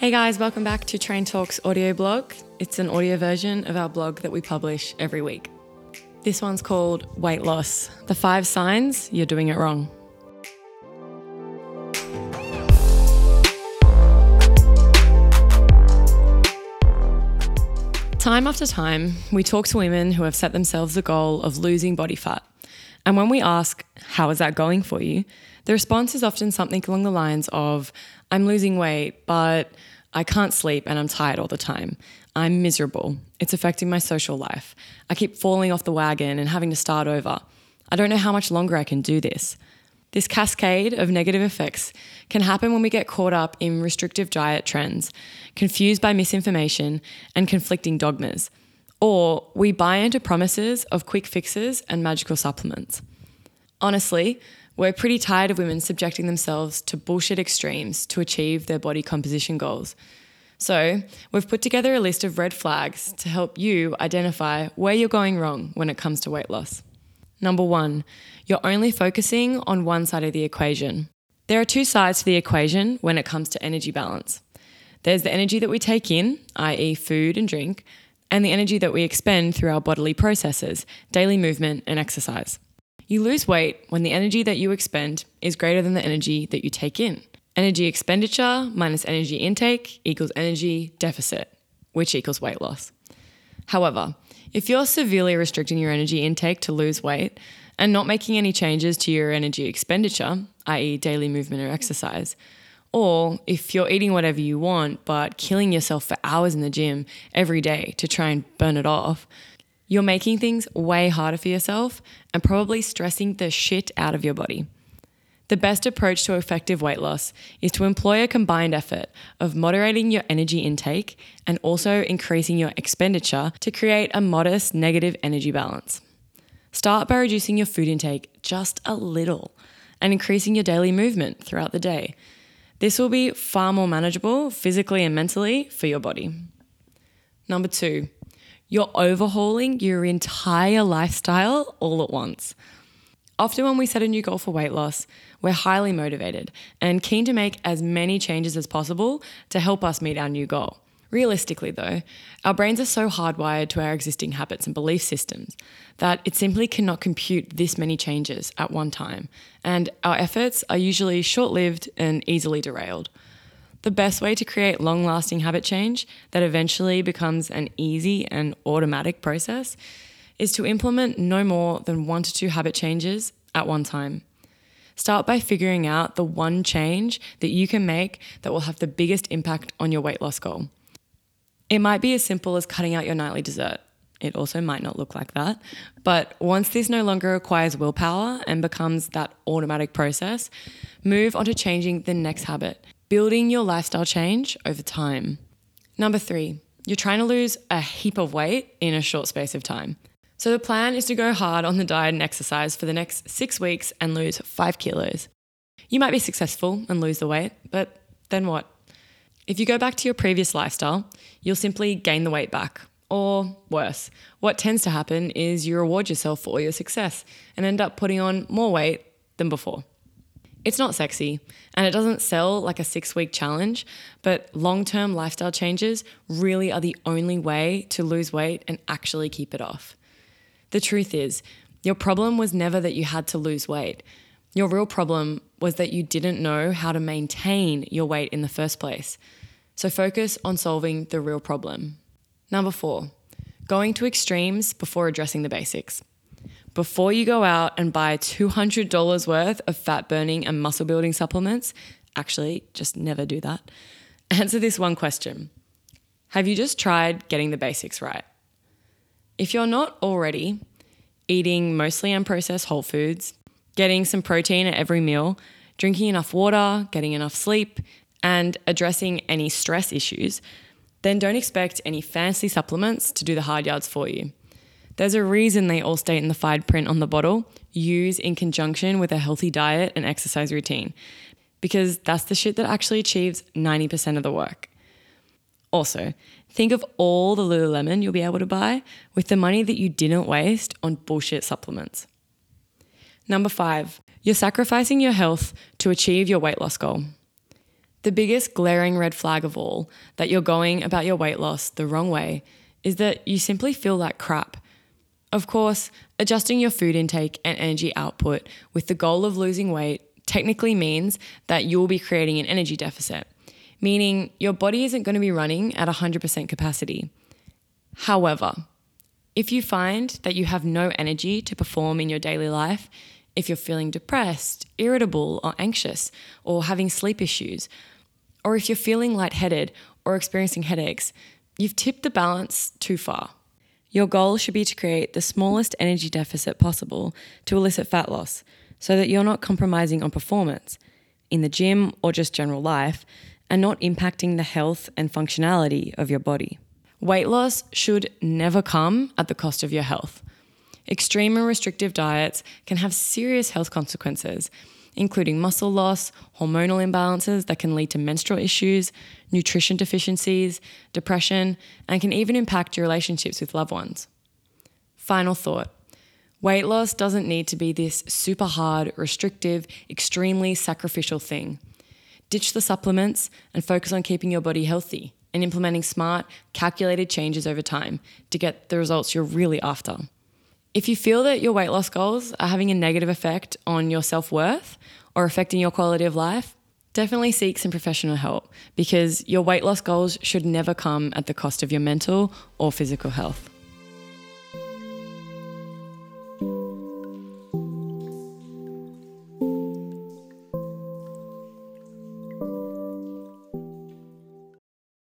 Hey guys, welcome back to Train Talks audio blog. It's an audio version of our blog that we publish every week. This one's called Weight Loss The Five Signs You're Doing It Wrong. Time after time, we talk to women who have set themselves the goal of losing body fat. And when we ask, How is that going for you? the response is often something along the lines of, I'm losing weight, but I can't sleep and I'm tired all the time. I'm miserable. It's affecting my social life. I keep falling off the wagon and having to start over. I don't know how much longer I can do this. This cascade of negative effects can happen when we get caught up in restrictive diet trends, confused by misinformation and conflicting dogmas, or we buy into promises of quick fixes and magical supplements. Honestly, we're pretty tired of women subjecting themselves to bullshit extremes to achieve their body composition goals. So, we've put together a list of red flags to help you identify where you're going wrong when it comes to weight loss. Number one, you're only focusing on one side of the equation. There are two sides to the equation when it comes to energy balance there's the energy that we take in, i.e., food and drink, and the energy that we expend through our bodily processes, daily movement, and exercise. You lose weight when the energy that you expend is greater than the energy that you take in. Energy expenditure minus energy intake equals energy deficit, which equals weight loss. However, if you're severely restricting your energy intake to lose weight and not making any changes to your energy expenditure, i.e., daily movement or exercise, or if you're eating whatever you want but killing yourself for hours in the gym every day to try and burn it off, you're making things way harder for yourself and probably stressing the shit out of your body. The best approach to effective weight loss is to employ a combined effort of moderating your energy intake and also increasing your expenditure to create a modest negative energy balance. Start by reducing your food intake just a little and increasing your daily movement throughout the day. This will be far more manageable physically and mentally for your body. Number two, you're overhauling your entire lifestyle all at once. Often, when we set a new goal for weight loss, we're highly motivated and keen to make as many changes as possible to help us meet our new goal. Realistically, though, our brains are so hardwired to our existing habits and belief systems that it simply cannot compute this many changes at one time, and our efforts are usually short lived and easily derailed. The best way to create long lasting habit change that eventually becomes an easy and automatic process is to implement no more than one to two habit changes at one time. Start by figuring out the one change that you can make that will have the biggest impact on your weight loss goal. It might be as simple as cutting out your nightly dessert. It also might not look like that. But once this no longer requires willpower and becomes that automatic process, move on to changing the next habit building your lifestyle change over time. Number three, you're trying to lose a heap of weight in a short space of time. So the plan is to go hard on the diet and exercise for the next six weeks and lose five kilos. You might be successful and lose the weight, but then what? If you go back to your previous lifestyle, you'll simply gain the weight back. Or worse, what tends to happen is you reward yourself for all your success and end up putting on more weight than before. It's not sexy and it doesn't sell like a six week challenge, but long term lifestyle changes really are the only way to lose weight and actually keep it off. The truth is, your problem was never that you had to lose weight. Your real problem was that you didn't know how to maintain your weight in the first place. So focus on solving the real problem. Number four, going to extremes before addressing the basics before you go out and buy $200 worth of fat burning and muscle building supplements, actually, just never do that. Answer this one question Have you just tried getting the basics right? If you're not already eating mostly unprocessed whole foods, getting some protein at every meal, drinking enough water, getting enough sleep, and addressing any stress issues, then don't expect any fancy supplements to do the hard yards for you. There's a reason they all state in the fine print on the bottle use in conjunction with a healthy diet and exercise routine, because that's the shit that actually achieves 90% of the work. Also, think of all the Lululemon you'll be able to buy with the money that you didn't waste on bullshit supplements. Number five, you're sacrificing your health to achieve your weight loss goal. The biggest glaring red flag of all that you're going about your weight loss the wrong way is that you simply feel like crap. Of course, adjusting your food intake and energy output with the goal of losing weight technically means that you'll be creating an energy deficit, meaning your body isn't going to be running at 100% capacity. However, if you find that you have no energy to perform in your daily life, if you're feeling depressed, irritable, or anxious, or having sleep issues, or if you're feeling lightheaded or experiencing headaches, you've tipped the balance too far. Your goal should be to create the smallest energy deficit possible to elicit fat loss so that you're not compromising on performance in the gym or just general life and not impacting the health and functionality of your body. Weight loss should never come at the cost of your health. Extreme and restrictive diets can have serious health consequences, including muscle loss, hormonal imbalances that can lead to menstrual issues, nutrition deficiencies, depression, and can even impact your relationships with loved ones. Final thought weight loss doesn't need to be this super hard, restrictive, extremely sacrificial thing. Ditch the supplements and focus on keeping your body healthy and implementing smart, calculated changes over time to get the results you're really after. If you feel that your weight loss goals are having a negative effect on your self worth or affecting your quality of life, definitely seek some professional help because your weight loss goals should never come at the cost of your mental or physical health.